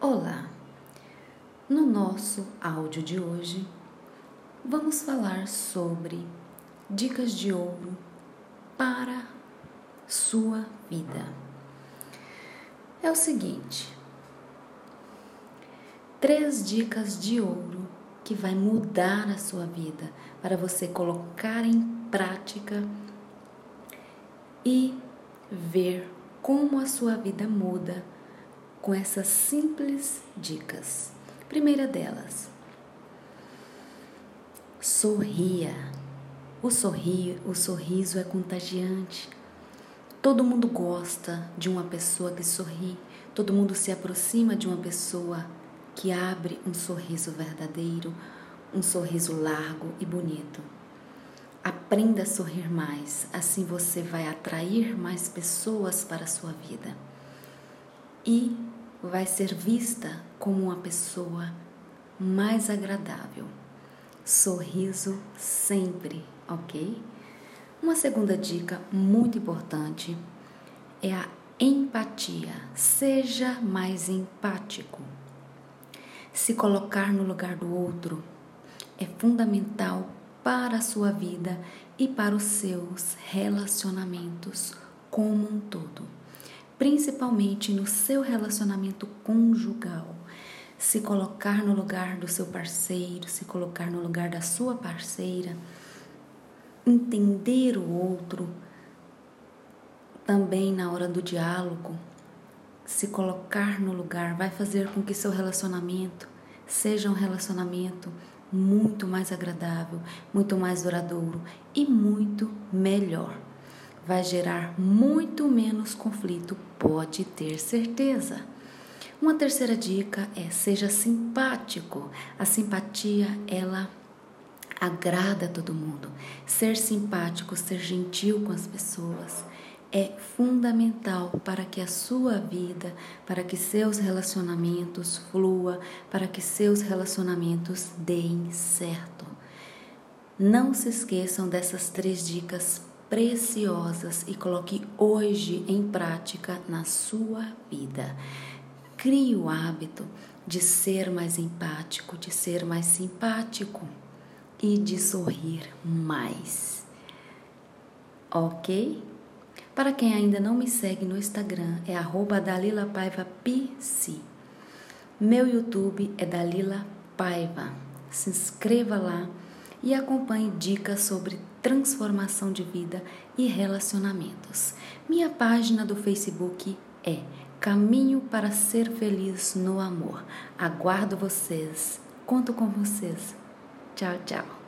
Olá! No nosso áudio de hoje, vamos falar sobre dicas de ouro para sua vida. É o seguinte: três dicas de ouro que vai mudar a sua vida para você colocar em prática e ver como a sua vida muda com essas simples dicas. Primeira delas, sorria. O, sorri, o sorriso é contagiante. Todo mundo gosta de uma pessoa que sorri, todo mundo se aproxima de uma pessoa que abre um sorriso verdadeiro, um sorriso largo e bonito. Aprenda a sorrir mais, assim você vai atrair mais pessoas para a sua vida. E vai ser vista como uma pessoa mais agradável. Sorriso sempre, ok? Uma segunda dica muito importante é a empatia. Seja mais empático. Se colocar no lugar do outro é fundamental para a sua vida e para os seus relacionamentos como um todo principalmente no seu relacionamento conjugal. Se colocar no lugar do seu parceiro, se colocar no lugar da sua parceira, entender o outro, também na hora do diálogo, se colocar no lugar vai fazer com que seu relacionamento seja um relacionamento muito mais agradável, muito mais duradouro e muito melhor vai gerar muito menos conflito, pode ter certeza. Uma terceira dica é seja simpático. A simpatia, ela agrada todo mundo. Ser simpático, ser gentil com as pessoas é fundamental para que a sua vida, para que seus relacionamentos flua, para que seus relacionamentos deem certo. Não se esqueçam dessas três dicas preciosas e coloque hoje em prática na sua vida. Crie o hábito de ser mais empático, de ser mais simpático e de sorrir mais. Ok? Para quem ainda não me segue no Instagram, é @dalilapaivaPC. Meu YouTube é Dalila Paiva. Se inscreva lá e acompanhe dicas sobre transformação de vida e relacionamentos. Minha página do Facebook é Caminho para Ser Feliz no Amor. Aguardo vocês. Conto com vocês. Tchau, tchau.